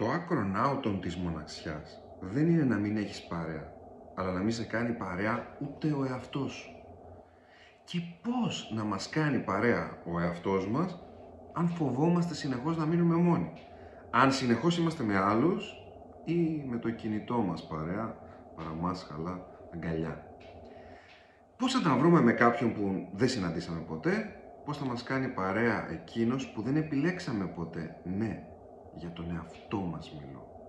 Το άκρον της μοναξιάς δεν είναι να μην έχεις παρέα, αλλά να μην σε κάνει παρέα ούτε ο εαυτός σου. Και πώς να μας κάνει παρέα ο εαυτός μας, αν φοβόμαστε συνεχώς να μείνουμε μόνοι; Αν συνεχώς είμαστε με άλλους ή με το κινητό μας παρέα, παραμάσχαλα, αγκαλιά; Πώς θα τα βρούμε με κάποιον που δεν συναντήσαμε ποτέ, πώς θα μας κάνει παρέα εκείνος που δεν επιλέξαμε ποτέ; Ναι, για τον εαυτό μας μιλώ.